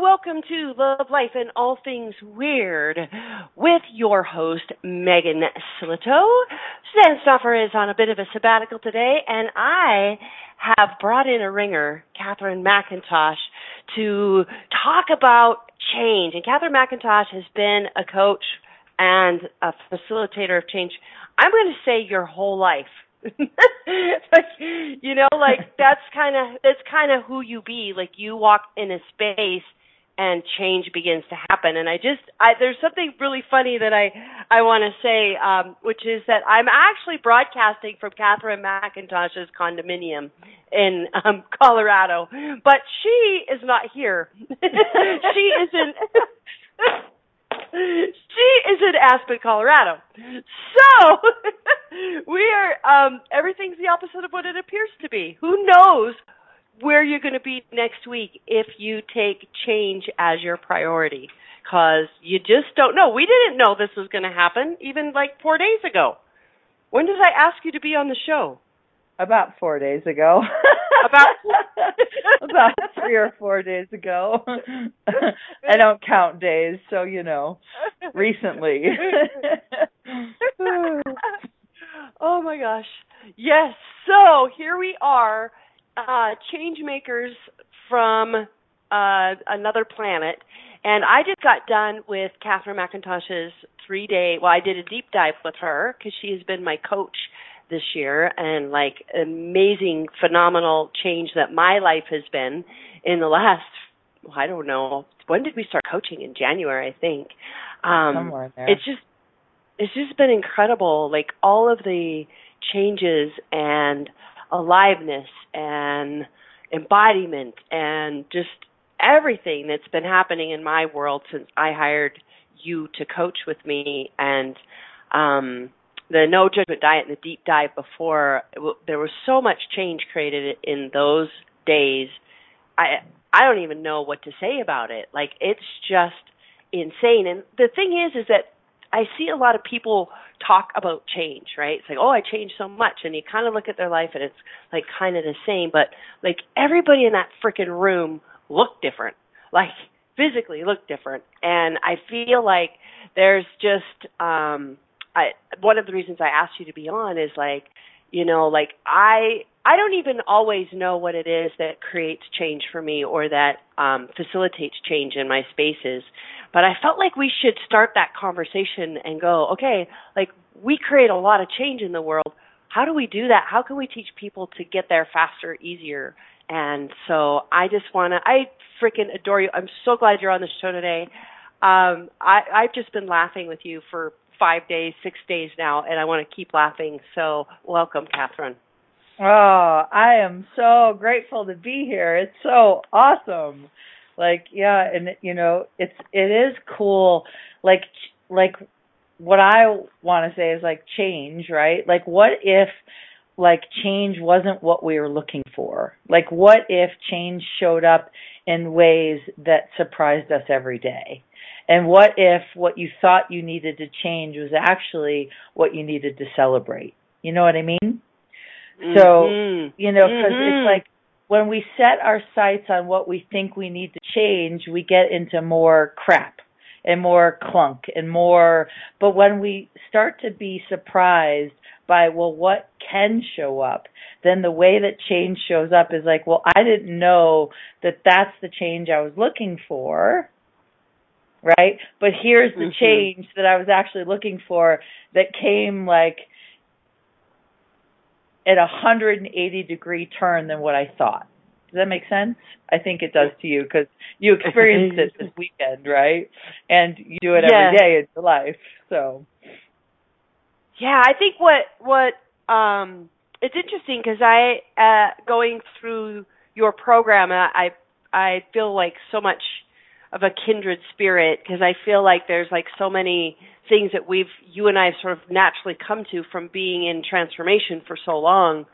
Welcome to Love, Life, and All Things Weird with your host, Megan Silito. Suzanne Stoffer is on a bit of a sabbatical today, and I have brought in a ringer, Catherine McIntosh, to talk about change. And Catherine McIntosh has been a coach and a facilitator of change, I'm going to say your whole life. like you know like that's kind of that's kind of who you be like you walk in a space and change begins to happen and i just i there's something really funny that i i want to say um which is that i'm actually broadcasting from catherine mcintosh's condominium in um colorado but she is not here she is in she is in Aspen, Colorado. So we are um everything's the opposite of what it appears to be. Who knows where you're going to be next week if you take change as your priority cuz you just don't know. We didn't know this was going to happen even like 4 days ago. When did I ask you to be on the show? About 4 days ago. About about 3 or 4 days ago. I don't count days, so you know, recently. oh my gosh. Yes. So here we are, uh, change makers from uh, another planet. And I just got done with Catherine McIntosh's three day, well, I did a deep dive with her because she has been my coach this year and like amazing, phenomenal change that my life has been in the last, well, I don't know, when did we start coaching? In January, I think. Um, Somewhere in there. It's just, it's just been incredible. Like all of the changes and aliveness and embodiment and just everything that's been happening in my world since I hired you to coach with me. And um the no judgment diet and the deep dive before there was so much change created in those days. I i don't even know what to say about it. Like it's just insane. And the thing is is that i see a lot of people talk about change right? It's like oh i changed so much. And you kind of look at their life and it's like kind of the same. But like everybody in that freaking room looked different. Like physically looked different. And i feel like there's just um I one of the reasons I asked you to be on is like, you know, like I I don't even always know what it is that creates change for me or that um facilitates change in my spaces. But I felt like we should start that conversation and go, okay, like we create a lot of change in the world. How do we do that? How can we teach people to get there faster, easier? And so I just want to I freaking adore you. I'm so glad you're on the show today. Um I I've just been laughing with you for five days, six days now, and I want to keep laughing. So, welcome, Catherine. Oh, I am so grateful to be here. It's so awesome. Like, yeah, and you know, it's it is cool. Like, like what I want to say is like change, right? Like, what if like change wasn't what we were looking for? Like, what if change showed up in ways that surprised us every day? And what if what you thought you needed to change was actually what you needed to celebrate? You know what I mean? Mm-hmm. So, you know, because Mhm. it's like when we set our sights on what we think we need to change, we get into more crap and more clunk and more. But when we start to be surprised by, well, what can show up, then the way that change shows up is like, well, I didn't know that that's the change I was looking for right? But here's the Mhm. change that I was actually looking for that came like at a 180 degree turn than what I thought. Does that make sense? I think it does to you because you experienced it this weekend, right? And you do it every day in your life. So, yeah, I think what what um it's interesting because I uh going through your program, I I feel like so much of a kindred spirit because I feel like there's like so many things that we've you and I have sort of naturally come to from being in transformation for so long.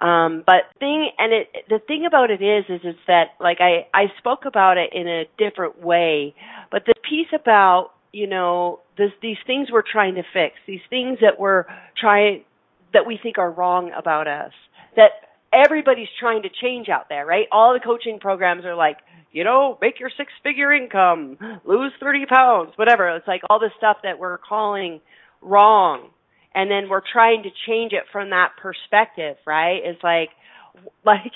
Um, but thing and it the thing about it is is is that like I I spoke about it in a different way, but the piece about you know this these things we're trying to fix, these things that we're trying that we think are wrong about us, that everybody's trying to change out there, right? All the coaching programs are like, you know, make your six figure income, lose 30 pounds, whatever. It's like all the stuff that we're calling wrong. And then we're trying to change it from that perspective, right? It's like, like,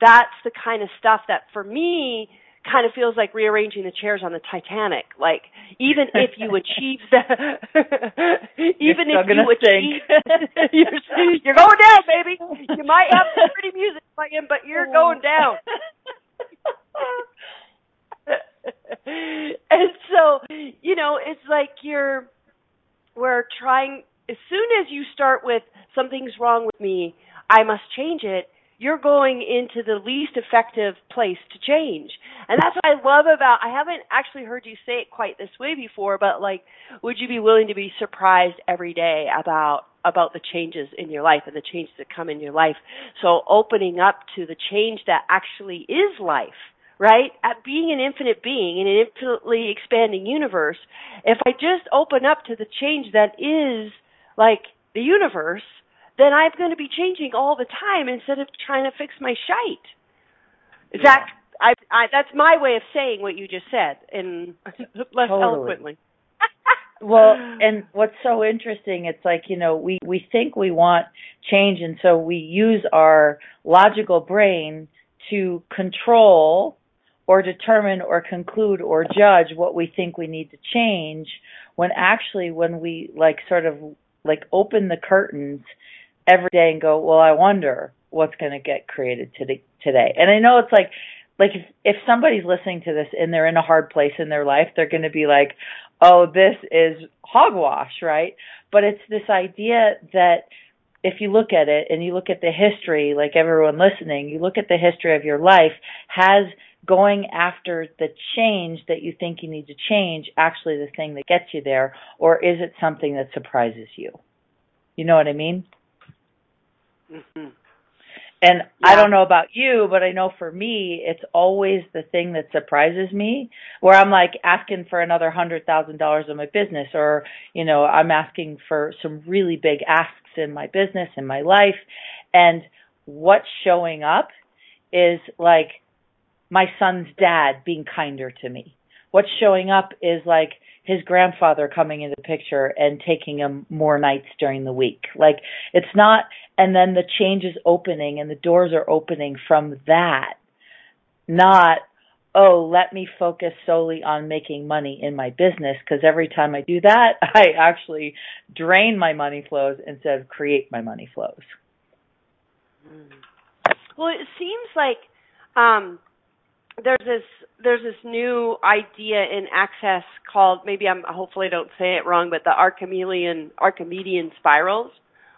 that's the kind of stuff that for me kind of feels like rearranging the chairs on the Titanic. Like, even if you achieve that, even if you achieve, you're, you're going down, baby. You might have some pretty music playing, but you're going down. and so, you know, it's like you're, we're trying, as soon as you start with something's wrong with me, I must change it, you're going into the least effective place to change. And that's what I love about I haven't actually heard you say it quite this way before, but like would you be willing to be surprised every day about about the changes in your life and the changes that come in your life. So opening up to the change that actually is life right? At being an infinite being in an infinitely expanding universe, if I just open up to the change that is like the universe, then I'm going to be changing all the time instead of trying to fix my shite. Yeah. that I, I that's my way of saying what you just said in less totally. eloquently. well, and what's so interesting, it's like, you know, we we think we want change and so we use our logical brain to control or determine or conclude or judge what we think we need to change when actually when we like sort of like open the curtains every day and go well i wonder what's going to get created today today. And i know it's like like if if somebody's listening to this and they're in a hard place in their life they're going to be like oh this is hogwash right? But it's this idea that if you look at it and you look at the history like everyone listening you look at the history of your life has going after the change that you think you need to change actually the thing that gets you there or is it something that surprises you you know what i mean mm-hmm. and yeah. i don't know about you but i know for me it's always the thing that surprises me where i'm like asking for another hundred thousand dollars in my business or you know i'm asking for some really big asks in my business in my life and what's showing up is like my son's dad being kinder to me. What's showing up is like his grandfather coming into the picture and taking him more nights during the week. Like it's not, and then the change is opening and the doors are opening from that. Not, oh, let me focus solely on making money in my business because every time I do that, I actually drain my money flows instead of create my money flows. Well, it seems like um, there's this there's this new idea in access called maybe I'm hopefully I don't say it wrong, but the Archimedean Archimedean spirals,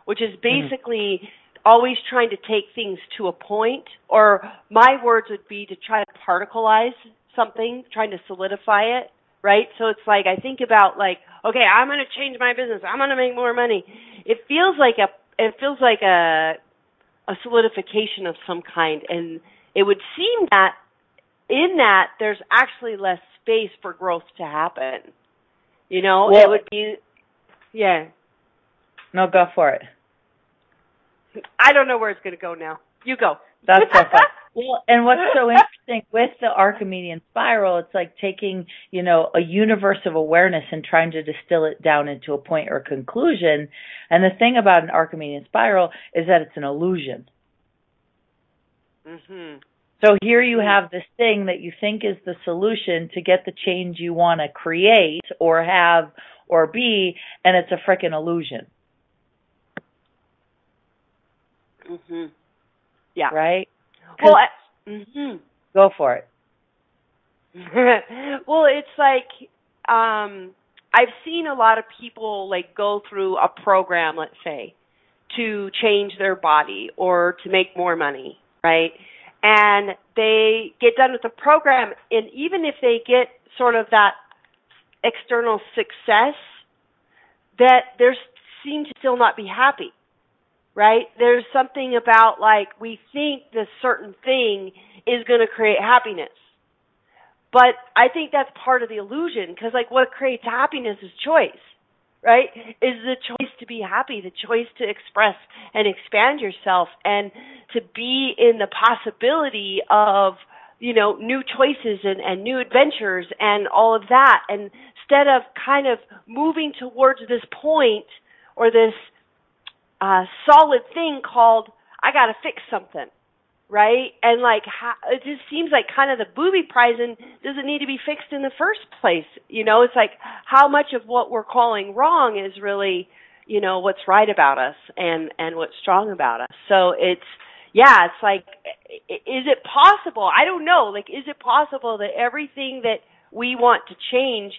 which is mm-hmm. basically mm-hmm. always trying to take things to a point, or my words would be to try to particleize something, trying to solidify it, right? So it's like I think about like, okay, I'm going to change my business, I'm going to make more money. It feels like a it feels like a a solidification of some kind, and it would seem that in that there's actually less space for growth to happen. You know, well, it would be yeah. No, go for it. I don't know where it's going to go now. You go. That's so fun. well, and what's so interesting with the Archimedean spiral, it's like taking, you know, a universe of awareness and trying to distill it down into a point or conclusion. And the thing about an Archimedean spiral is that it's an illusion. Mhm. So here you have this thing that you think is the solution to get the change you want to create or have or be, and it's a freaking illusion. Mhm. Yeah. Right? Well, I, mhm. Go for it. well, it's like um I've seen a lot of people like go through a program, let's say, to change their body or to make more money, right? And they get done with the program and even if they get sort of that external success that they seem to still not be happy. Right? There's something about like we think this certain thing is going to create happiness but I think that's part of the illusion because like what creates happiness is choice, right? Is the choice to be happy, the choice to express and expand yourself and to be in the possibility of, you know, new choices and, and new adventures and all of that. And instead of kind of moving towards this point or this uh, solid thing called, I got to fix something right? And like, how, it just seems like kind of the booby pricing doesn't need to be fixed in the first place. You know, it's like how much of what we're calling wrong is really, you know, what's right about us and and what's strong about us. So it's yeah, it's like, is it possible? I don't know. Like, is it possible that everything that we want to change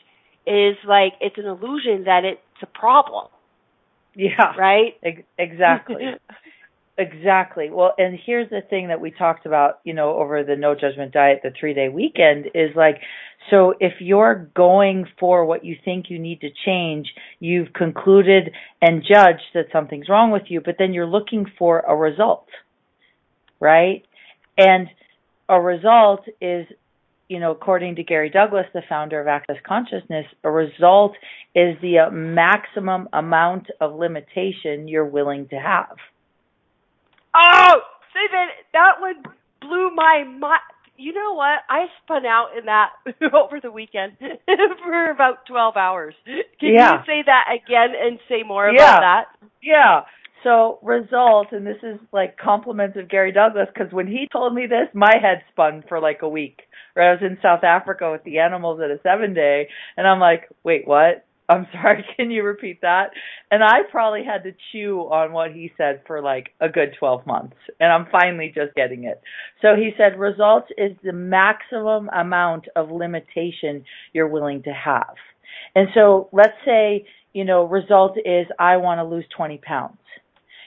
is like it's an illusion that it's a problem? Yeah. Right? exactly. Exactly. Well, and here's the thing that we talked about, you know, over the no judgment diet, the three day weekend is like, so if you're going for what you think you need to change, you've concluded and judged that something's wrong with you, but then you're looking for a result, right? And a result is, you know, according to Gary Douglas, the founder of Access Consciousness, a result is the uh, maximum amount of limitation you're willing to have. Oh, see that that one blew my mind. You know what? I spun out in that over the weekend for about twelve hours. Can yeah. you say that again and say more yeah. about that? Yeah. So result, and this is like compliments of Gary Douglas because when he told me this, my head spun for like a week. Where I was in South Africa with the animals at a seven day, and I'm like, wait, what? I'm sorry, can you repeat that? And I probably had to chew on what he said for like a good 12 months, and I'm finally just getting it. So he said results is the maximum amount of limitation you're willing to have. And so let's say, you know, result is I want to lose 20 pounds.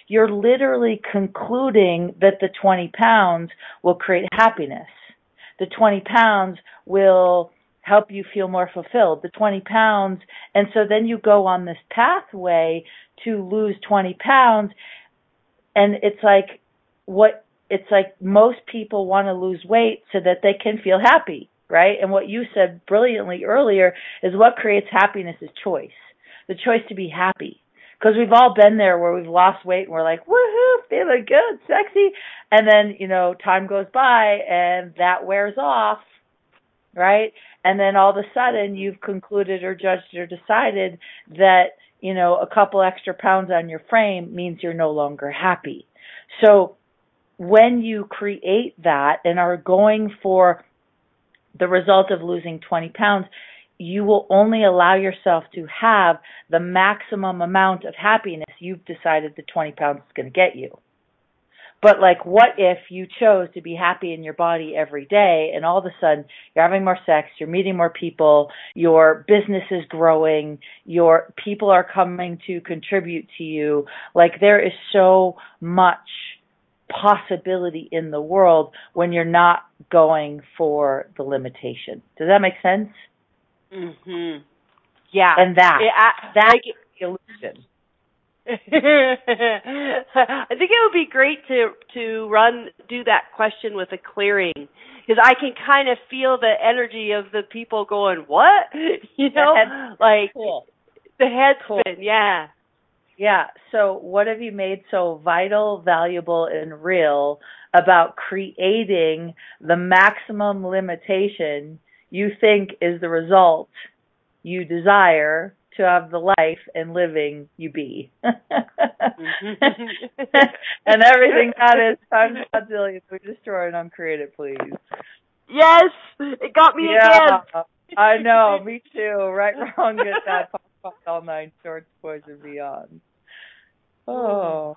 You're literally concluding that the 20 pounds will create happiness. The 20 pounds will help you feel more fulfilled, the 20 pounds. And so then you go on this pathway to lose 20 pounds. And it's like what it's like most people want to lose weight so that they can feel happy, right? And what you said brilliantly earlier is what creates happiness is choice. The choice to be happy. Because we've all been there where we've lost weight and we're like, woohoo, feeling good, sexy. And then, you know, time goes by and that wears off right? And then all of a sudden you've concluded or judged or decided that, you know, a couple extra pounds on your frame means you're no longer happy. So when you create that and are going for the result of losing 20 pounds, you will only allow yourself to have the maximum amount of happiness you've decided the 20 pounds is going to get you. But like, what if you chose to be happy in your body every day and all of a sudden you're having more sex, you're meeting more people, your business is growing, your people are coming to contribute to you. Like there is so much possibility in the world when you're not going for the limitation. Does that make sense? Mhm. Yeah. And that it, I, that's like, illusion. I think it would be great to to run do that question with a clearing because I can kind of feel the energy of the people going, "What?" You know, like cool. the head cool. spin. Yeah. Yeah. So, what have you made so vital, valuable, and real about creating the maximum limitation you think is the result you desire to have the life and living you be. Mm-hmm. and everything that is times zillions we destroy and uncreate it, please. Yes, it got me yeah, again. I know, me too. Right, wrong, get that, pop, pop, all nine shorts, boys and beyond. Oh.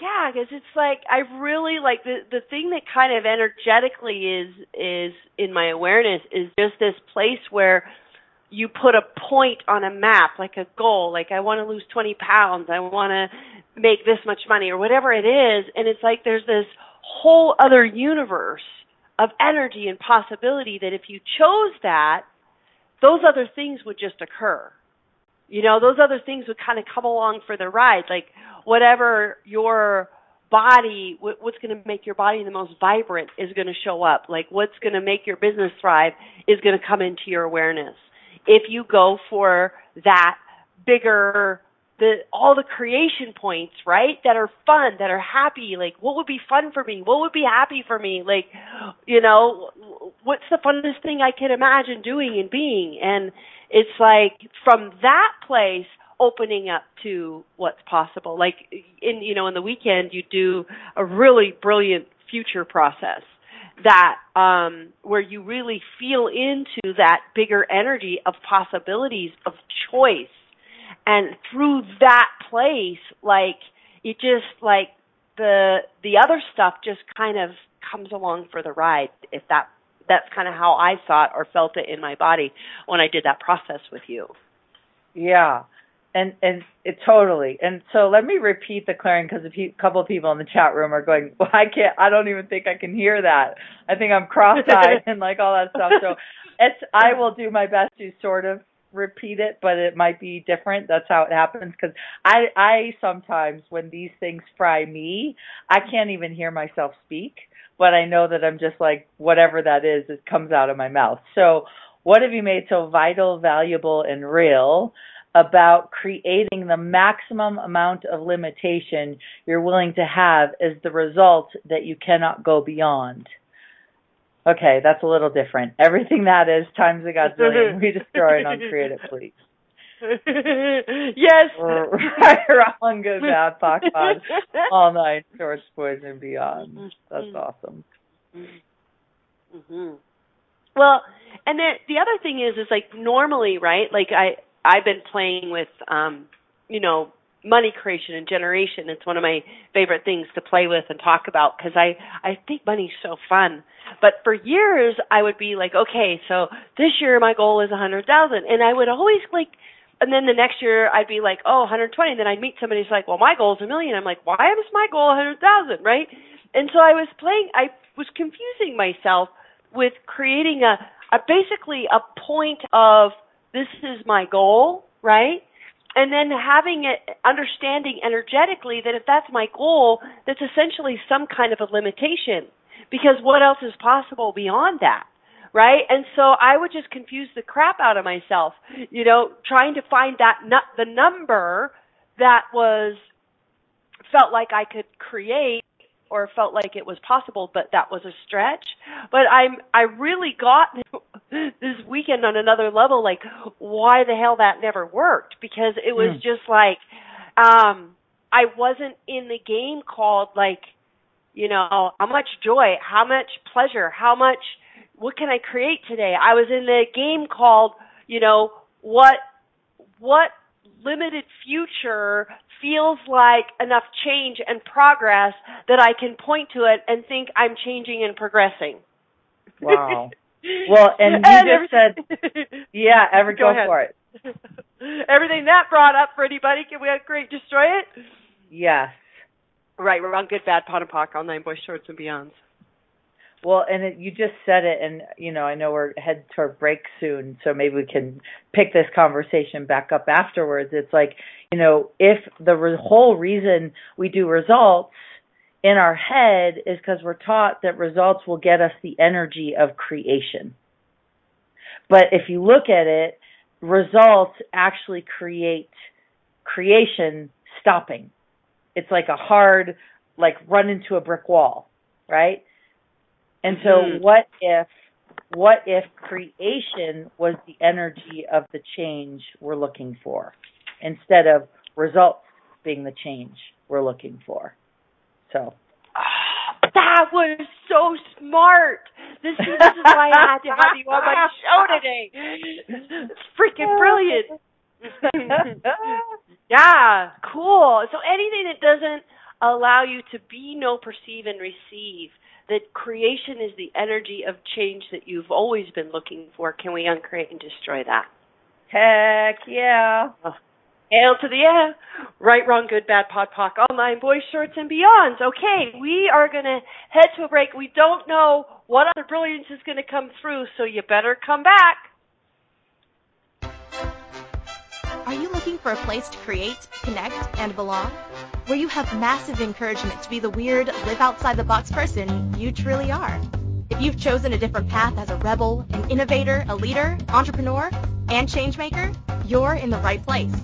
yeah, because it's like I really like the the thing that kind of energetically is is in my awareness is just this place where you put a point on a map, like a goal, like I want to lose 20 pounds, I want to make this much money, or whatever it is, and it's like there's this whole other universe of energy and possibility that if you chose that, those other things would just occur. You know, those other things would kind of come along for the ride. Like whatever your body, what's going to make your body the most vibrant is going to show up. Like what's going to make your business thrive is going to come into your awareness. If you go for that bigger the all the creation points, right? That are fun, that are happy. Like, what would be fun for me? What would be happy for me? Like, you know, what's the funnest thing I can imagine doing and being? And it's like from that place opening up to what's possible. Like in you know, in the weekend you do a really brilliant future process that um where you really feel into that bigger energy of possibilities of choice and through that place like it just like the the other stuff just kind of comes along for the ride if that that's kind of how I saw it or felt it in my body when I did that process with you. Yeah. And and it totally. And so let me repeat the clearing because a pe- couple of people in the chat room are going, "Well, I can't. I don't even think I can hear that. I think I'm cross-eyed and like all that stuff." So it's. I will do my best to sort of repeat it, but it might be different. That's how it happens because I I sometimes when these things fry me, I can't even hear myself speak, but I know that I'm just like whatever that is, it comes out of my mouth. So, what have you made so vital, valuable, and real? About creating the maximum amount of limitation you're willing to have as the result that you cannot go beyond. Okay, that's a little different. Everything that is times a godzillion, we destroy and uncreate it, please. yes. right, wrong, good, bad, POC, POD, all nine shorts, boys, and beyond. That's mm-hmm. awesome. Mm-hmm. Well, and then the other thing is, is like normally, right? Like I, I've been playing with, um, you know, money creation and generation. It's one of my favorite things to play with and talk about because I I think money's so fun. But for years I would be like, okay, so this year my goal is a hundred thousand, and I would always like. And then the next year I'd be like, oh, 120. And then I'd meet somebody who's like, well, my goal is a million. I'm like, why is my goal a 100,000, right? And so I was playing, I was confusing myself with creating a, a basically a point of this is my goal, right? and then having it understanding energetically that if that's my goal that's essentially some kind of a limitation because what else is possible beyond that right and so i would just confuse the crap out of myself you know trying to find that the number that was felt like i could create or felt like it was possible, but that was a stretch. But I'm I really got this weekend on another level, like why the hell that never worked because it was mm. just like um I wasn't in the game called like you know how much joy, how much pleasure, how much what can I create today? I was in the game called you know what what limited future feels like enough change and progress that I can point to it and think I'm changing and progressing. Wow. Well, and you and just said, yeah, ever go, go for it. Everything that brought up for anybody, can we great destroy it? Yes. Right, we're on good, bad, pot and pock, all nine boys, shorts, and beyonds. Well, and it, you just said it, and you know, I know we're headed toward break soon, so maybe we can pick this conversation back up afterwards. It's like, you know, if the re- whole reason we do results in our head is because we're taught that results will get us the energy of creation. But if you look at it, results actually create creation stopping. It's like a hard, like run into a brick wall, right? And so mm-hmm. what if what if creation was the energy of the change we're looking for instead of results being the change we're looking for? So that was so smart. This, this is why I had to have you on my show today. It's freaking brilliant. yeah, cool. So anything that doesn't allow you to be, know, perceive, and receive. That creation is the energy of change that you've always been looking for. Can we uncreate and destroy that? Heck yeah. Oh. Hail to the yeah. Right, wrong, good, bad, pod, poc, all nine boys, shorts, and beyonds. Okay, we are going to head to a break. We don't know what other brilliance is going to come through, so you better come back. Are you looking for a place to create, connect, and belong? Where you have massive encouragement to be the weird, live outside the box person you truly are. If you've chosen a different path as a rebel, an innovator, a leader, entrepreneur, and changemaker, you're in the right place.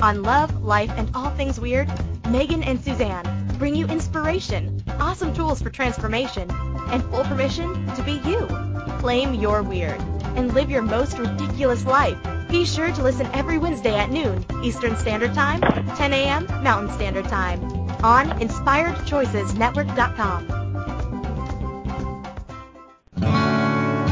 On Love, Life, and All Things Weird, Megan and Suzanne bring you inspiration, awesome tools for transformation, and full permission to be you. Claim your weird and live your most ridiculous life. Be sure to listen every Wednesday at noon Eastern Standard Time, 10 a.m. Mountain Standard Time on InspiredChoicesNetwork.com.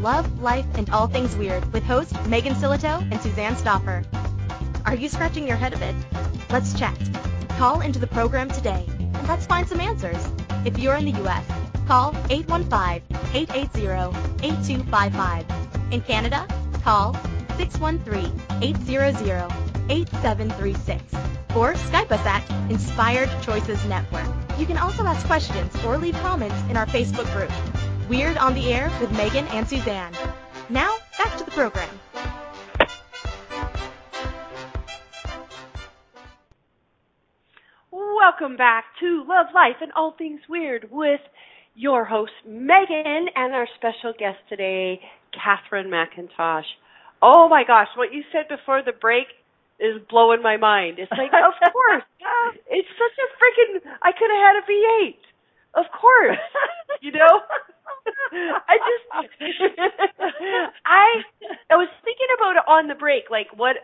Love, Life, and All Things Weird with hosts Megan Silito and Suzanne Stoffer. Are you scratching your head a bit? Let's chat. Call into the program today and let's find some answers. If you're in the U.S., call 815-880-8255. In Canada, call 613-800-8736 or Skype us at Inspired Choices Network. You can also ask questions or leave comments in our Facebook group. Weird on the Air with Megan and Suzanne. Now, back to the program. Welcome back to Love, Life, and All Things Weird with your host, Megan, and our special guest today, Catherine McIntosh. Oh my gosh, what you said before the break is blowing my mind. It's like, of course. It's such a freaking, I could have had a V8. Of course. you know? I just I I was thinking about it on the break, like what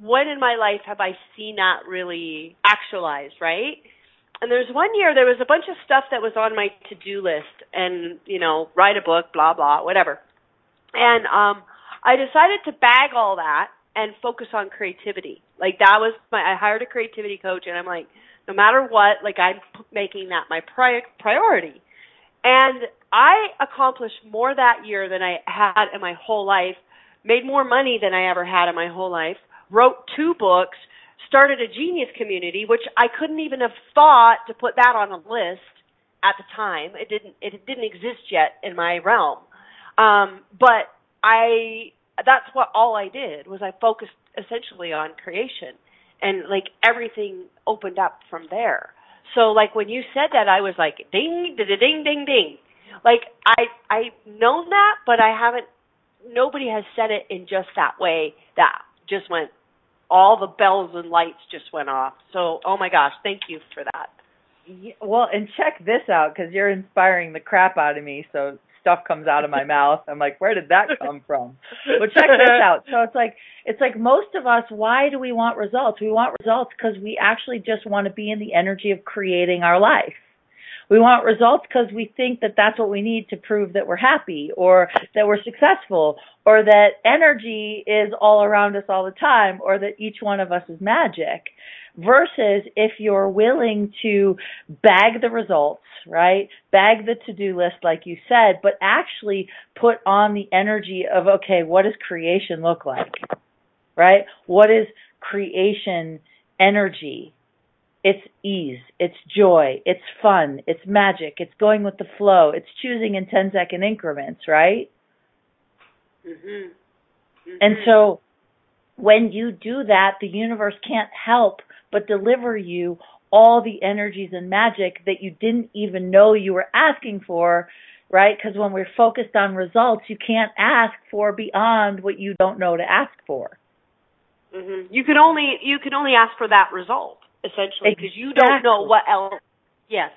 when in my life have I seen that really actualized, right? And there's one year there was a bunch of stuff that was on my to-do list and, you know, write a book, blah blah, whatever. And um I decided to bag all that and focus on creativity. Like that was my I hired a creativity coach and I'm like no matter what, like I'm making that my pri- priority. And I accomplished more that year than I had in my whole life, made more money than I ever had in my whole life, wrote two books, started a genius community, which I couldn't even have thought to put that on a list at the time. It didn't it didn't exist yet in my realm. Um, but I that's what all I did was I focused essentially on creation and like everything opened up from there. So like when you said that I was like ding ding ding ding ding like I I've known that, but I haven't. Nobody has said it in just that way. That just went. All the bells and lights just went off. So, oh my gosh, thank you for that. Yeah, well, and check this out because you're inspiring the crap out of me. So stuff comes out of my mouth. I'm like, where did that come from? But check this out. So it's like it's like most of us. Why do we want results? We want results because we actually just want to be in the energy of creating our life. We want results because we think that that's what we need to prove that we're happy or that we're successful or that energy is all around us all the time or that each one of us is magic. Versus if you're willing to bag the results, right? Bag the to-do list like you said, but actually put on the energy of, okay, what does creation look like? Right? What is creation energy? It's ease, it's joy, it's fun, it's magic, it's going with the flow, it's choosing in 10 second increments, right? Mhm. Mhm. And so when you do that, the universe can't help but deliver you all the energies and magic that you didn't even know you were asking for, right? Because when we're focused on results, you can't ask for beyond what you don't know to ask for. Mhm. You can only you can only ask for that result essentially because you don't know what else. Yes.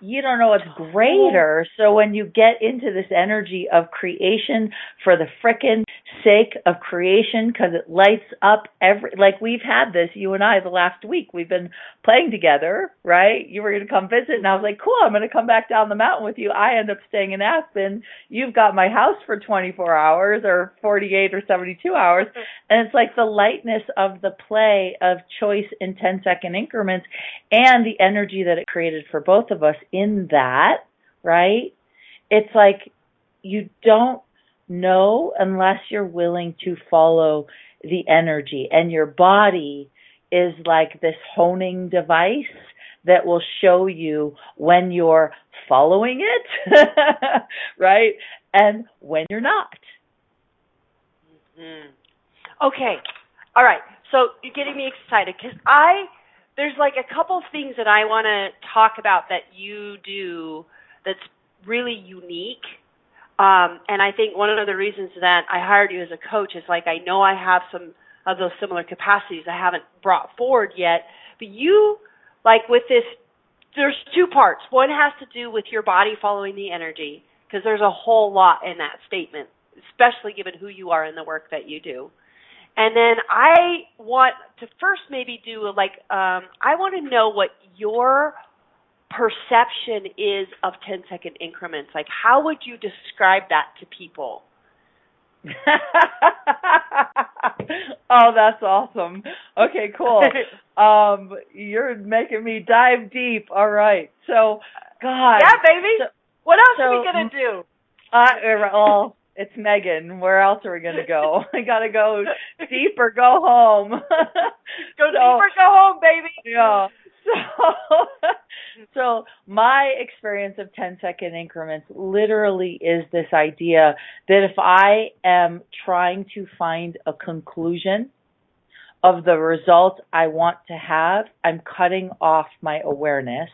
You don't know what's oh. greater. So when you get into this energy of creation for the frickin' sake of creation, because it lights up every, like we've had this, you and I, the last week, we've been playing together, right? You were going to come visit, and I was like, cool, I'm going to come back down the mountain with you. I end up staying in Aspen. You've got my house for 24 hours or 48 or 72 hours. Mm-hmm. And it's like the lightness of the play of choice in 10 second increments and the energy that it created for both of us in that, right? It's like you don't know unless you're willing to follow the energy and your body is like this honing device that will show you when you're following it, right? And when you're not. Mm. Okay. All right. So you're getting me excited because I there's like a couple of things that I want to talk about that you do that's really unique. Um, and I think one of the reasons that I hired you as a coach is like I know I have some of those similar capacities I haven't brought forward yet, but you like with this there's two parts. One has to do with your body following the energy because there's a whole lot in that statement, especially given who you are and the work that you do. And then I want to first maybe do a, like um, I want to know what your perception is of 10 second increments. Like how would you describe that to people? oh, that's awesome. Okay, cool. Um, you're making me dive deep. All right. So, God. yeah, baby. So, what else so- are we going to do? uh, well, it's Megan. Where else are we going to go? I got to go deep or go home. Go So- deep or go home, baby. yeah. So, so my experience of 10 second increments literally is this idea that if I am trying to find a conclusion of the result I want to have, I'm cutting off my awareness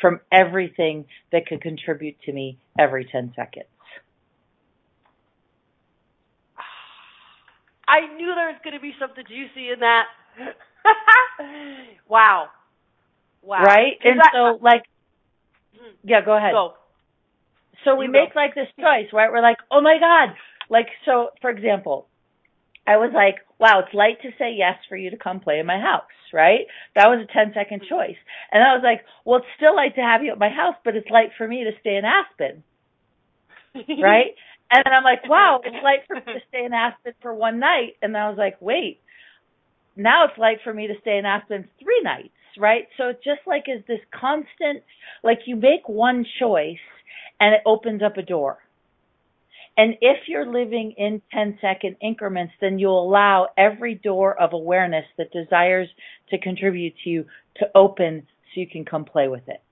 from everything that could contribute to me every 10 seconds. I knew there was going to be something juicy in that. wow. Wow. Right? And I- so like Mhm. yeah, go ahead. Go. So we You make go. like this choice, right? We're like, oh my God. Like, so for example, I was like, wow, it's light to say yes for you to come play in my house, right? That was a 10 second choice. And I was like, well, it's still light to have you at my house, but it's light for me to stay in Aspen, right? And then I'm like, wow, it's light for me to stay in Aspen for one night. And I was like, wait, now it's light for me to stay in Aspen three nights, right? So it just like is this constant, like you make one choice and it opens up a door. And if you're living in 10 second increments, then you'll allow every door of awareness that desires to contribute to you to open so you can come play with it.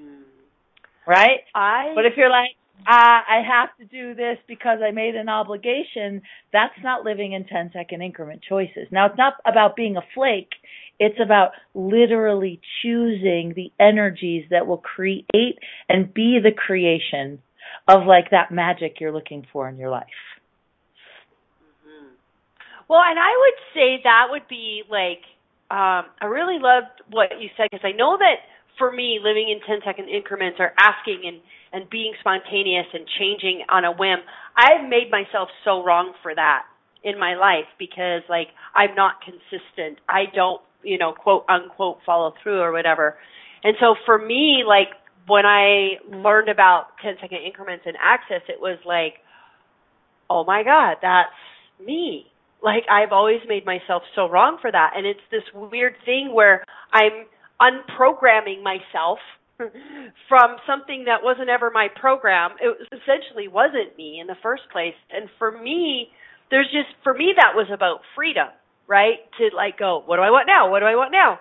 Mm. Right? I But if you're like, ah, I have to do this because I made an obligation, that's not living in 10 second increment choices. Now, it's not about being a flake. It's about literally choosing the energies that will create and be the creation of like that magic you're looking for in your life. Mhm. Well, and I would say that would be like um, I really loved what you said because I know that for me, living in 10 second increments or asking and and being spontaneous and changing on a whim, I've made myself so wrong for that in my life because like I'm not consistent. I don't, you know, quote unquote follow through or whatever. And so for me, like when I learned about 10 second increments and access, it was like, oh my God, that's me. Like I've always made myself so wrong for that. And it's this weird thing where I'm unprogramming myself from something that wasn't ever my program. It essentially wasn't me in the first place. And for me, there's just for me that was about freedom. right? To like go, what do I want now? What do I want now?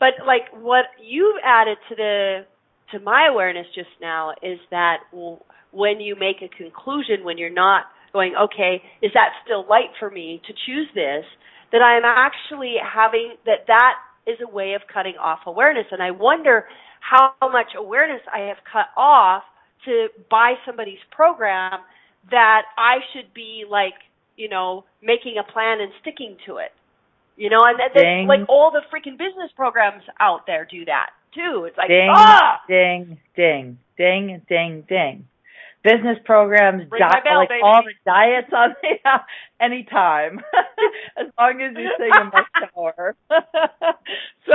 But like what you've added to the to my awareness just now is that when you make a conclusion, when you're not going, okay, is that still light for me to choose this? That I'm actually having that that is a way of cutting off awareness, and I wonder how much awareness I have cut off to buy somebody's program that I should be like, you know, making a plan and sticking to it. You know, and then like all the freaking business programs out there do that too. It's like ding, ah! ding, ding, ding, ding, ding. Business programs, di- bell, like baby. all the diets on the yeah, anytime, as long as you sing in my shower. so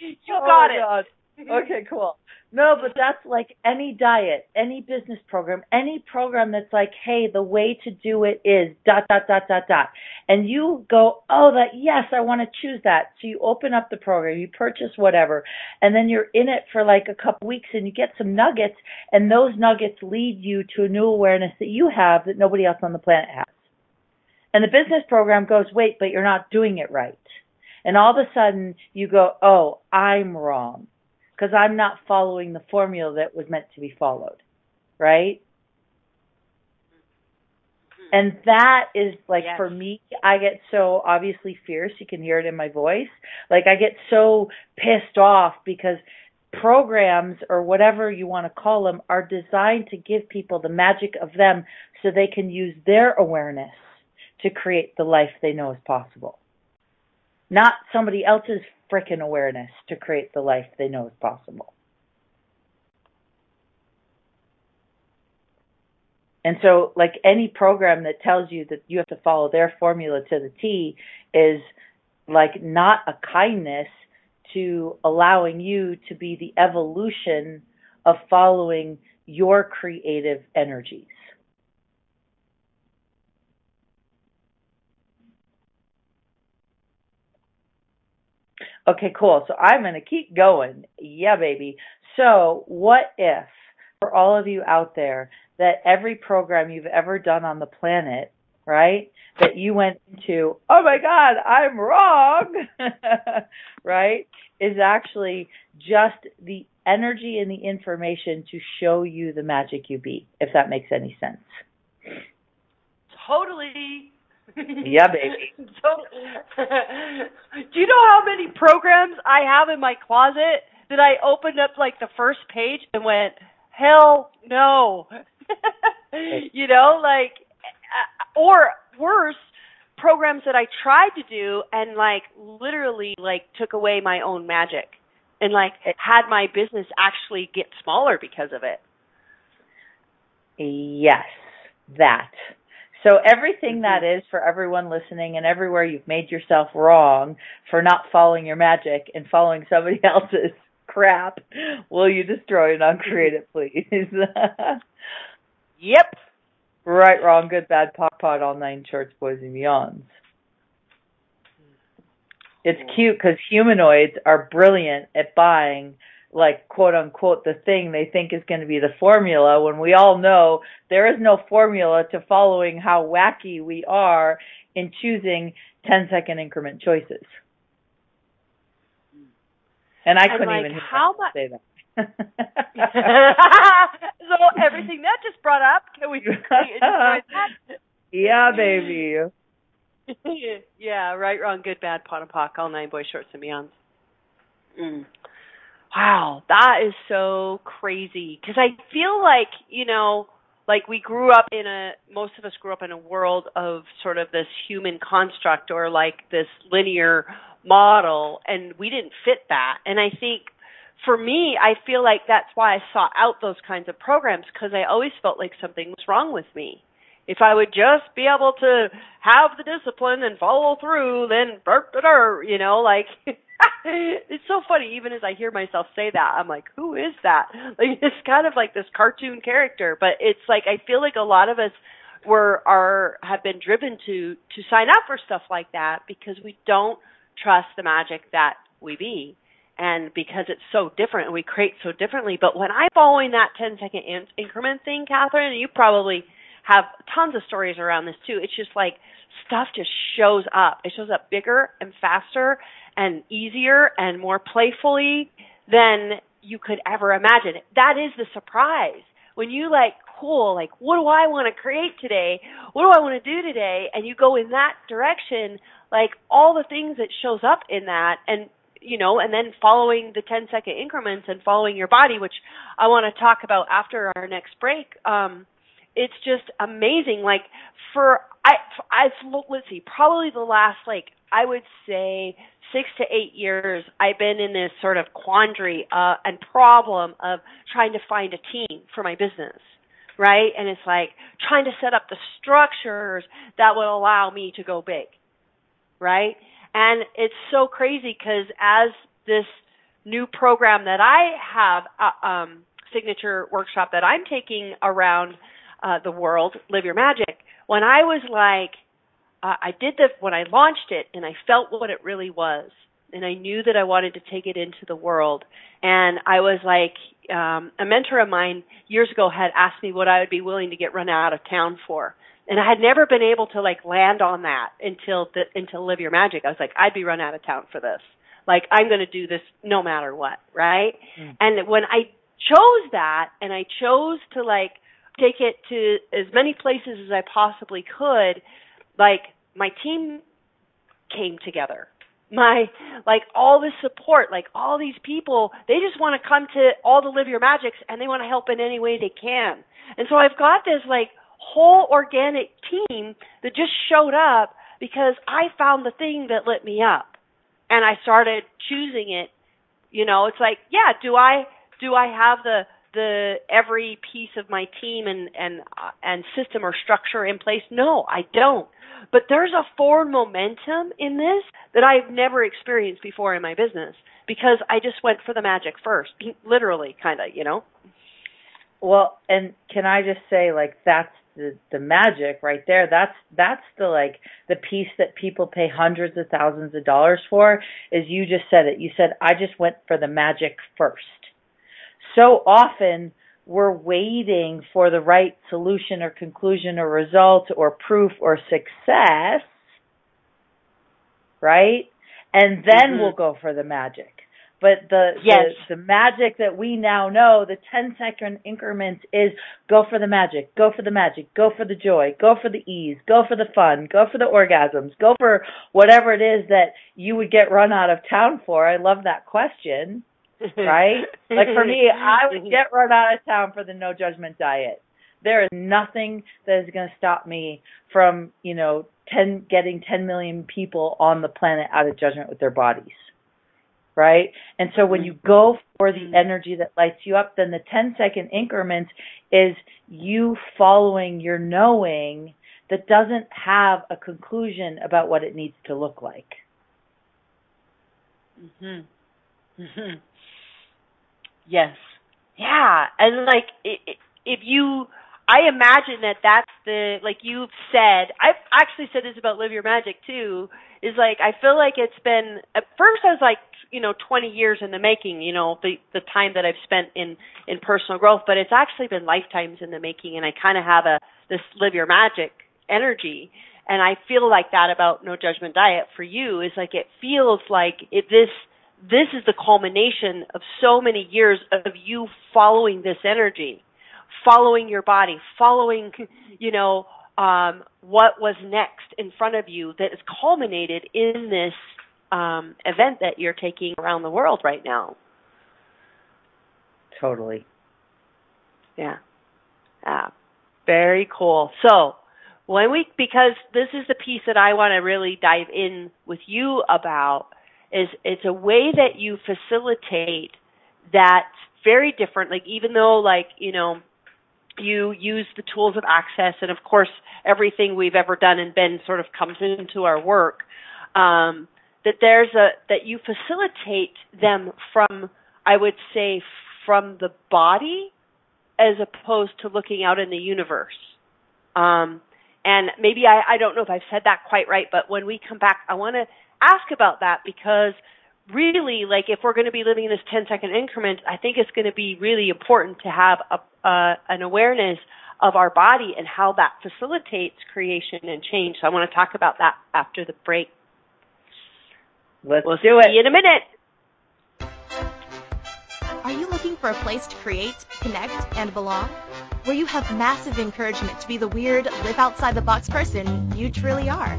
you got oh, it. God. Okay, cool. No, but that's like any diet, any business program, any program that's like, hey, the way to do it is dot, dot, dot, dot, dot. And you go, oh, that, yes, I want to choose that. So you open up the program, you purchase whatever, and then you're in it for like a couple weeks and you get some nuggets, and those nuggets lead you to a new awareness that you have that nobody else on the planet has. And the business program goes, wait, but you're not doing it right. And all of a sudden you go, oh, I'm wrong because I'm not following the formula that was meant to be followed, right? Mm-hmm. And that is like yes. for me, I get so obviously fierce. You can hear it in my voice. Like I get so pissed off because programs or whatever you want to call them are designed to give people the magic of them so they can use their awareness to create the life they know is possible. Not somebody else's frickin' awareness to create the life they know is possible. And so, like any program that tells you that you have to follow their formula to the T is like not a kindness to allowing you to be the evolution of following your creative energies. Okay, cool. So I'm going to keep going. Yeah, baby. So, what if, for all of you out there, that every program you've ever done on the planet, right, that you went into, oh my God, I'm wrong, right, is actually just the energy and the information to show you the magic you be, if that makes any sense. Totally. Yeah, baby. So, do you know how many programs I have in my closet that I opened up like the first page and went, hell no. you know, like, uh, or worse, programs that I tried to do and like literally like took away my own magic and like had my business actually get smaller because of it. Yes, that. So everything that is for everyone listening and everywhere you've made yourself wrong for not following your magic and following somebody else's crap, will you destroy and uncreate it, please? yep. Right, wrong, good, bad, POC, POD, all nine shorts, boys and beyonds. It's hmm. cute because humanoids are brilliant at buying like quote unquote the thing they think is going to be the formula when we all know there is no formula to following how wacky we are in choosing 10 second increment choices. And I and couldn't like, even how much say that. so everything that just brought up, can we? Yeah, baby. yeah, right, wrong, good, bad, POD and POC, all nine boys, shorts, and beyonds. Mm. Wow, that is so crazy. Because I feel like, you know, like we grew up in a, most of us grew up in a world of sort of this human construct or like this linear model, and we didn't fit that. And I think for me, I feel like that's why I sought out those kinds of programs because I always felt like something was wrong with me. If I would just be able to have the discipline and follow through, then, you know, like it's so funny. Even as I hear myself say that, I'm like, who is that? Like it's kind of like this cartoon character, but it's like I feel like a lot of us were are have been driven to to sign up for stuff like that because we don't trust the magic that we be and because it's so different and we create so differently. But when I'm following that 10 second in- increment thing, Catherine, you probably have tons of stories around this too. It's just like stuff just shows up. It shows up bigger and faster and easier and more playfully than you could ever imagine. That is the surprise. When you like, cool, like, what do I want to create today? What do I want to do today? And you go in that direction, like all the things that shows up in that and you know, and then following the 10 second increments and following your body, which I want to talk about after our next break. Um, it's just amazing. Like for I, I've let's see, probably the last like I would say six to eight years, I've been in this sort of quandary uh, and problem of trying to find a team for my business, right? And it's like trying to set up the structures that will allow me to go big, right? And it's so crazy because as this new program that I have, uh, um, signature workshop that I'm taking around uh, the world, Live Your Magic, when I was like, uh, I did the when I launched it and I felt what it really was, and I knew that I wanted to take it into the world. And I was like, um, a mentor of mine years ago had asked me what I would be willing to get run out of town for, and I had never been able to like land on that until the, until Live Your Magic. I was like, I'd be run out of town for this. Like I'm going to do this no matter what, right? Mm. And when I chose that, and I chose to like take it to as many places as I possibly could, like my team came together. My like all this support, like all these people, they just want to come to all the Live Your Magics and they want to help in any way they can. And so I've got this like whole organic team that just showed up because I found the thing that lit me up. And I started choosing it. You know, it's like, yeah, do I do I have the the every piece of my team and and and system or structure in place? No, I don't. But there's a forward momentum in this that I've never experienced before in my business because I just went for the magic first, literally, kind of, you know. Well, and can I just say, like, that's the the magic right there. That's that's the like the piece that people pay hundreds of thousands of dollars for. Is you just said it. You said I just went for the magic first so often we're waiting for the right solution or conclusion or result or proof or success, right? And then mm-hmm. we'll go for the magic. But the, yes. the the magic that we now know, the 10 second increments is go for the magic, go for the magic, go for the joy, go for the ease, go for the fun, go for the orgasms, go for whatever it is that you would get run out of town for. I love that question right? like for me, I would get run out of town for the no judgment diet. There is nothing that is going to stop me from, you know, 10 getting 10 million people on the planet out of judgment with their bodies. Right? And so when you mm-hmm. go for the energy that lights you up, then the 10 second increments is you following your knowing that doesn't have a conclusion about what it needs to look like. Mhm. Mhm. Yes. Yeah, and like if you I imagine that that's the like you've said. I've actually said this about Live Your Magic too. Is like I feel like it's been at first I was like you know 20 years in the making. You know the the time that I've spent in in personal growth, but it's actually been lifetimes in the making. And I kind of have a this Live Your Magic energy, and I feel like that about No Judgment Diet for you is like it feels like it this this is the culmination of so many years of you following this energy, following your body, following, you know, um, what was next in front of you that is culminated in this um, event that you're taking around the world right now. Totally. Yeah. Yeah. Very cool. So, when we, because this is the piece that I want to really dive in with you about, is it's a way that you facilitate that's very different. Like even though like, you know, you use the tools of access and of course everything we've ever done and been sort of comes into our work, um, that there's a that you facilitate them from I would say from the body as opposed to looking out in the universe. Um, and maybe I, I don't know if I've said that quite right, but when we come back, I want to ask about that because really like if we're going to be living in this 10 second increment i think it's going to be really important to have a, uh, an awareness of our body and how that facilitates creation and change. So I want to talk about that after the break. Let's we'll do see it in a minute. Are you looking for a place to create, connect, and belong? Where you have massive encouragement to be the weird, live outside the box person you truly are.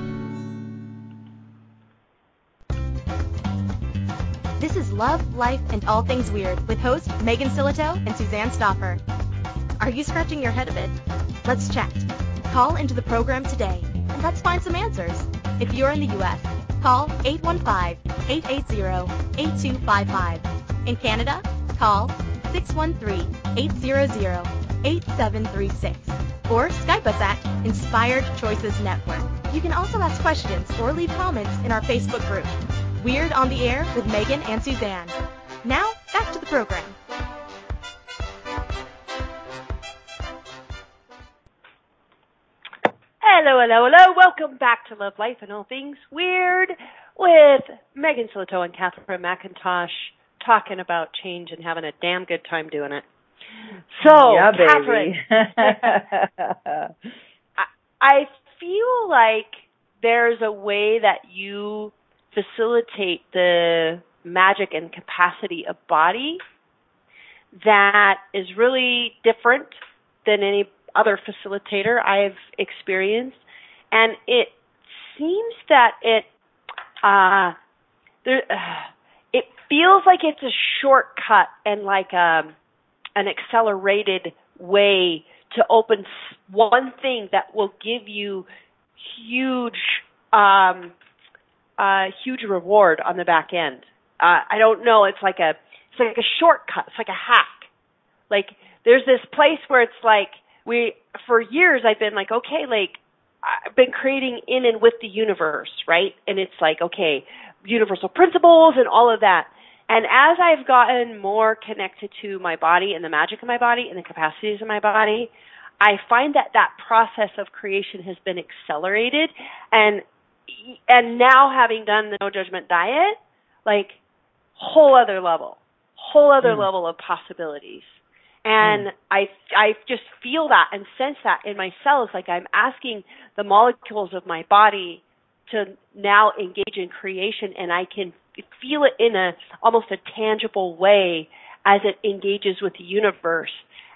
Love, Life, and All Things Weird with host Megan Silito and Suzanne Stoffer. Are you scratching your head a bit? Let's chat. Call into the program today and let's find some answers. If you're in the U.S., call 815-880-8255. In Canada, call 613-800-8736 or Skype us at Inspired Choices Network. You can also ask questions or leave comments in our Facebook group. Weird on the Air with Megan and Suzanne. Now, back to the program. Hello, hello, hello. Welcome back to Love, Life, and All Things Weird with Megan Silito and Catherine McIntosh talking about change and having a damn good time doing it. So, yeah, Catherine, I, I feel like there's a way that you facilitate the magic and capacity of body that is really different than any other facilitator I've experienced, and it seems that it uh, there uh, it feels like it's a shortcut and like a um, an accelerated way to open one thing that will give you huge um uh huge reward on the back end. Uh I don't know, it's like a it's like a shortcut, it's like a hack. Like there's this place where it's like we for years I've been like, okay, like I've been creating in and with the universe, right? And it's like, okay, universal principles and all of that. And as I've gotten more connected to my body and the magic of my body and the capacities of my body, I find that that process of creation has been accelerated and and now having done the no judgment diet, like whole other level, whole other mm. level of possibilities. And mm. I I just feel that and sense that in my cells like I'm asking the molecules of my body to now engage in creation and I can feel it in a almost a tangible way as it engages with the universe.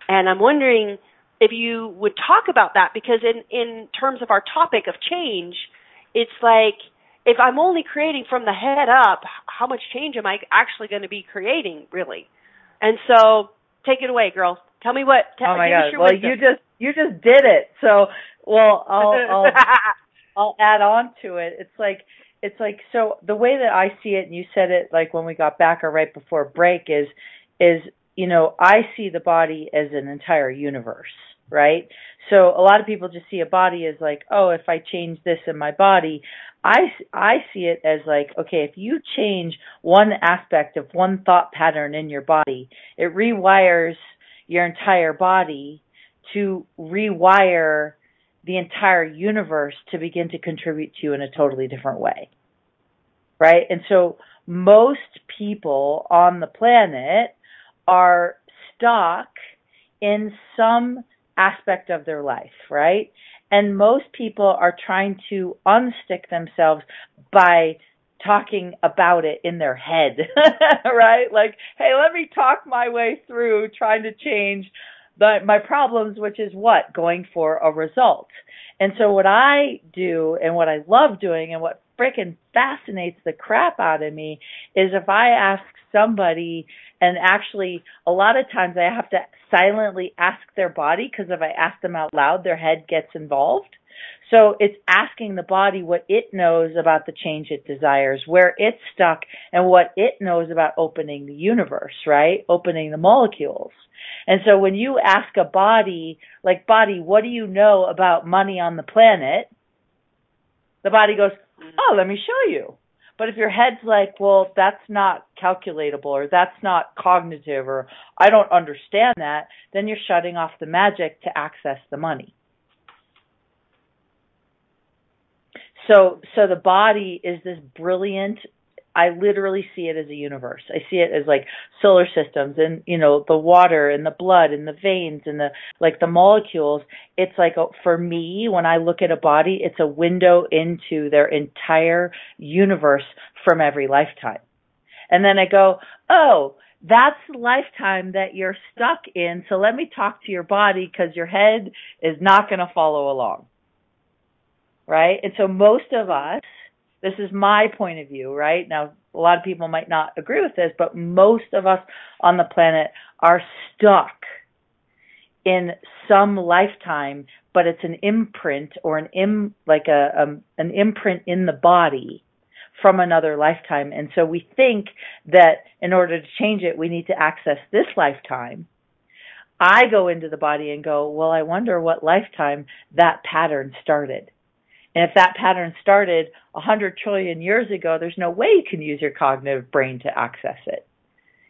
And I'm wondering if you would talk about that because in in terms of our topic of change, it's like if I'm only creating from the head up, how much change am I actually going to be creating really? And so take it away, girls. Tell me what. Oh my god! Well, wisdom. you just you just did it. So, well, I'll I'll, I'll add on to it. It's like it's like so the way that I see it, and you said it like when we got back or right before break is is you know I see the body as an entire universe, right? So a lot of people just see a body as like, oh, if I change this in my body, I I see it as like, okay, if you change one aspect of one thought pattern in your body, it rewires your entire body to rewire the entire universe to begin to contribute to you in a totally different way. Right? And so most people on the planet are stuck in some aspect of their life, right? And most people are trying to unstick themselves by talking about it in their head, right? Like, hey, let me talk my way through trying to change my problems, which is what? Going for a result. And so what I do and what I love doing and what freaking fascinates the crap out of me is if I ask somebody and actually a lot of times I have to silently ask their body because if I ask them out loud their head gets involved. So it's asking the body what it knows about the change it desires, where it's stuck and what it knows about opening the universe, right? Opening the molecules. And so when you ask a body, like body, what do you know about money on the planet? The body goes, Mm-hmm. oh, let me show you. But if your head's like, well, that's not calculatable or that's not cognitive or I don't understand that, then you're shutting off the magic to access the money. So, so the body is this brilliant I literally see it as a universe. I see it as like solar systems and, you know, the water and the blood and the veins and the, like the molecules. It's like, a, for me, when I look at a body, it's a window into their entire universe from every lifetime. And then I go, oh, that's the lifetime that you're stuck in. So let me talk to your body because your head is not going to follow along. Right? And so most of us, this is my point of view, right? Now, a lot of people might not agree with this, but most of us on the planet are stuck in some lifetime, but it's an imprint or an im like a um, an imprint in the body from another lifetime. And so we think that in order to change it, we need to access this lifetime. I go into the body and go, well, I wonder what lifetime that pattern started. And if that pattern started 100 trillion years ago, there's no way you can use your cognitive brain to access it.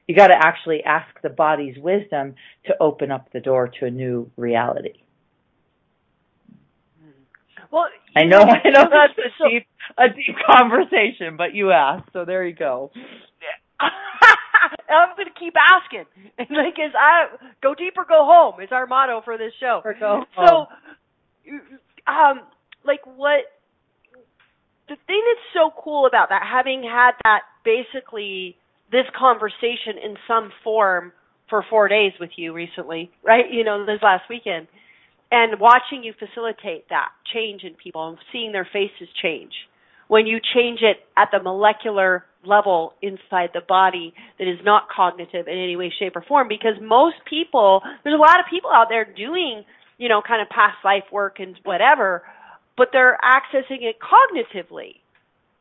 You got to actually ask the body's wisdom to open up the door to a new reality. Well, I know, I know that's a deep, a deep conversation, but you asked, so there you go. I'm going to keep asking. like, is I go deep or go home is our motto for this show. Or go home. So, um, like what the thing that's so cool about that, having had that basically this conversation in some form for four days with you recently, right? You know, this last weekend, and watching you facilitate that change in people and seeing their faces change. When you change it at the molecular level inside the body that is not cognitive in any way, shape, or form, because most people, there's a lot of people out there doing, you know, kind of past life work and whatever, but they're accessing it cognitively,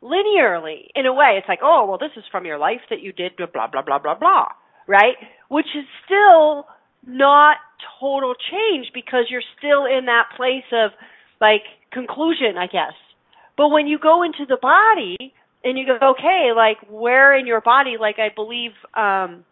linearly, in a way. It's like, oh, well, this is from your life that you did blah, blah, blah, blah, blah, right? Which is still not total change because you're still in that place of like conclusion, I guess. But when you go into the body and you go, okay, like where in your body, like I believe, um,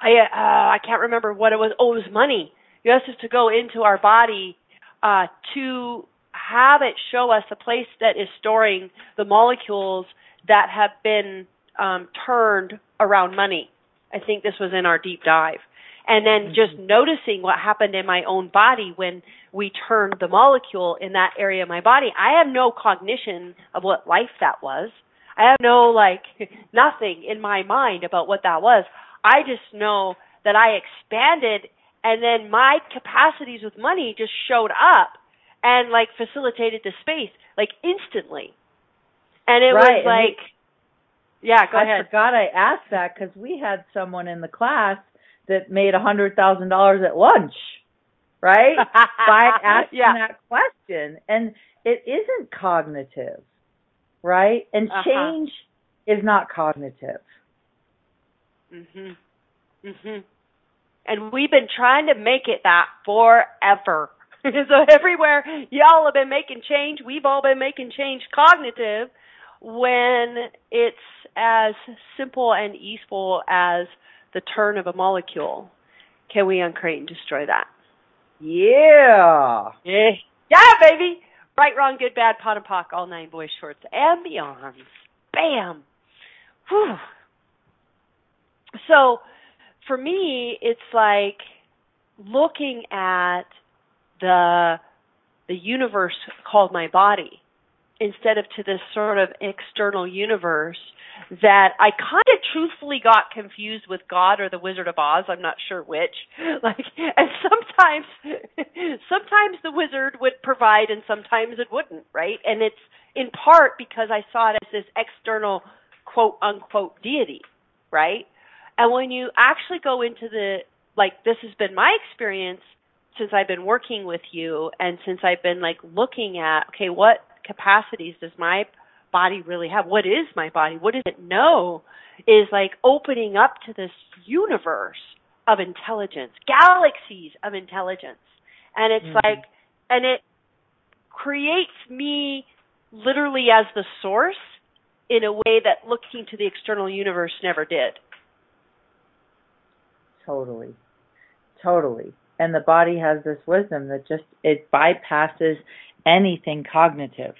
I, uh, I can't remember what it was. Oh, it was money. You asked us to go into our body, uh, to have it show us a place that is storing the molecules that have been um, turned around money. I think this was in our deep dive. And then mm-hmm. just noticing what happened in my own body when we turned the molecule in that area of my body. I have no cognition of what life that was. I have no, like, nothing in my mind about what that was. I just know that I expanded and then my capacities with money just showed up and like facilitated the space like instantly. And it right. was like, yeah, go I ahead. forgot I asked that because we had someone in the class that made a hundred thousand dollars at lunch, right? By asking yeah. that question, and it isn't cognitive, right? And uh-huh. change is not cognitive. Mhm. Mhm. And we've been trying to make it that forever. so everywhere y'all have been making change, we've all been making change cognitive when it's as simple and easeful as the turn of a molecule. Can we uncreate and destroy that? Yeah. Yeah. Yeah, baby. Right, wrong, good, bad, POD and POC, all nine boys shorts and beyond. Bam. Whew. So for me, it's like looking at the the universe called my body instead of to this sort of external universe that I kind of truthfully got confused with God or the Wizard of Oz. I'm not sure which. Like, and sometimes, sometimes the wizard would provide, and sometimes it wouldn't, right? And it's in part because I saw it as this external, quote unquote, deity, right? And when you actually go into the, like, this has been my experience since I've been working with you and since I've been like looking at, okay, what capacities does my body really have? What is my body? What does it know? Is like opening up to this universe of intelligence, galaxies of intelligence. And it's mm-hmm. like, and it creates me literally as the source in a way that looking to the external universe never did. Totally. Totally. And the body has this wisdom that just, it bypasses anything cognitive,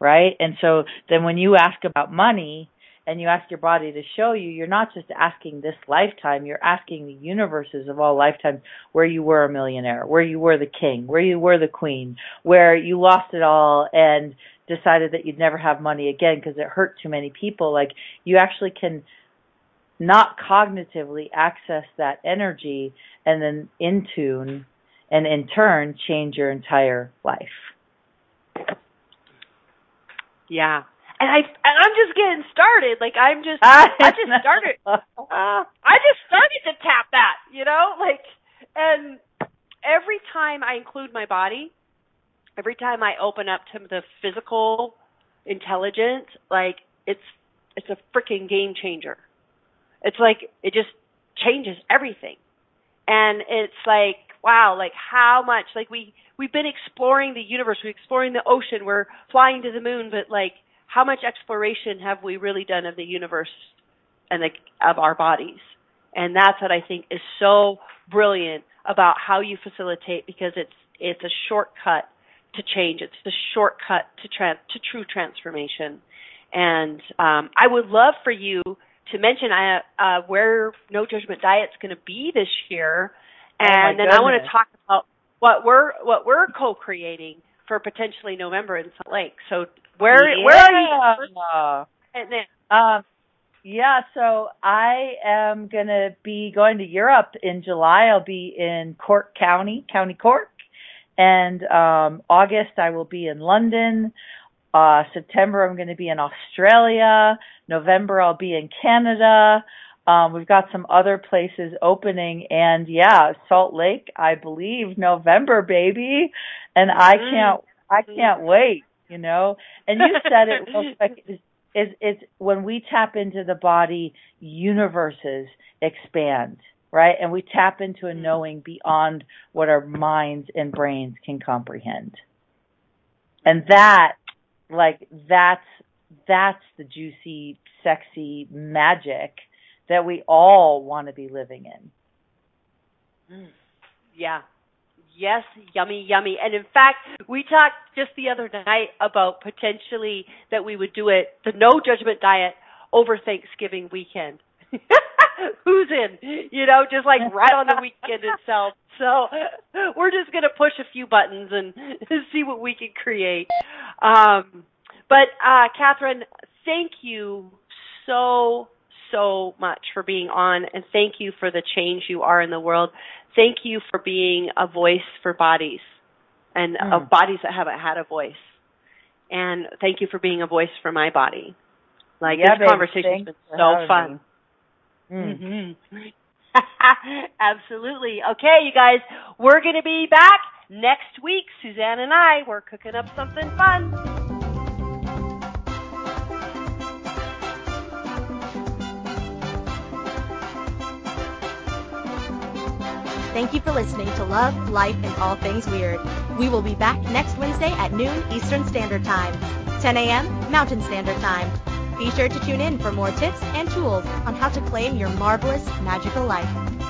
right? And so then when you ask about money and you ask your body to show you, you're not just asking this lifetime, you're asking the universes of all lifetimes where you were a millionaire, where you were the king, where you were the queen, where you lost it all and decided that you'd never have money again because it hurt too many people. Like you actually can not cognitively access that energy and then in tune and in turn change your entire life. Yeah. And I and I'm just getting started. Like I'm just I just started I just started to tap that, you know? Like and every time I include my body, every time I open up to the physical intelligence, like it's it's a freaking game changer. It's like it just changes everything. And it's like wow, like how much like we we've been exploring the universe, we're exploring the ocean, we're flying to the moon, but like how much exploration have we really done of the universe and the, of our bodies? And that's what I think is so brilliant about how you facilitate because it's it's a shortcut to change. It's the shortcut to trans to true transformation. And um, I would love for you to mention uh, uh, where No Judgment Diet's going to be this year, oh and oh then I want to talk about what we're what we're co-creating for potentially November in Salt Lake. So where yeah. where are you? Um, yeah, so I am gonna be going to Europe in July. I'll be in Cork County, County Cork, and um, August I will be in London. Uh, September I'm going to be in Australia. November I'll be in Canada. Um, we've got some other places opening and yeah, Salt Lake, I believe November, baby. And I mm. can't, I can't wait, you know, and you said it real quick. Is, is, it's when we tap into the body, universes expand, right? And we tap into a mm. knowing beyond what our minds and brains can comprehend. And that, like, that's, that's the juicy, sexy magic that we all want to be living in. Mm. Yeah. Yes, yummy, yummy. And in fact, we talked just the other night about potentially that we would do it, the no judgment diet over Thanksgiving weekend. Who's in? You know, just like right on the weekend itself. So we're just going to push a few buttons and see what we can create. Um, but, uh, Catherine, thank you so so much for being on and thank you for the change you are in the world. Thank you for being a voice for bodies and mm. of bodies that haven't had a voice. And thank you for being a voice for my body. Like yeah, this conversation's been so fun. Mm. Mm-hmm. Absolutely. Okay, you guys, we're going to be back next week. Suzanne and I, we're cooking up something fun. Thank you for listening to Love, Life, and All Things Weird. We will be back next Wednesday at noon Eastern Standard Time, 10 a.m. Mountain Standard Time. Be sure to tune in for more tips and tools on how to claim your marvelous, magical life.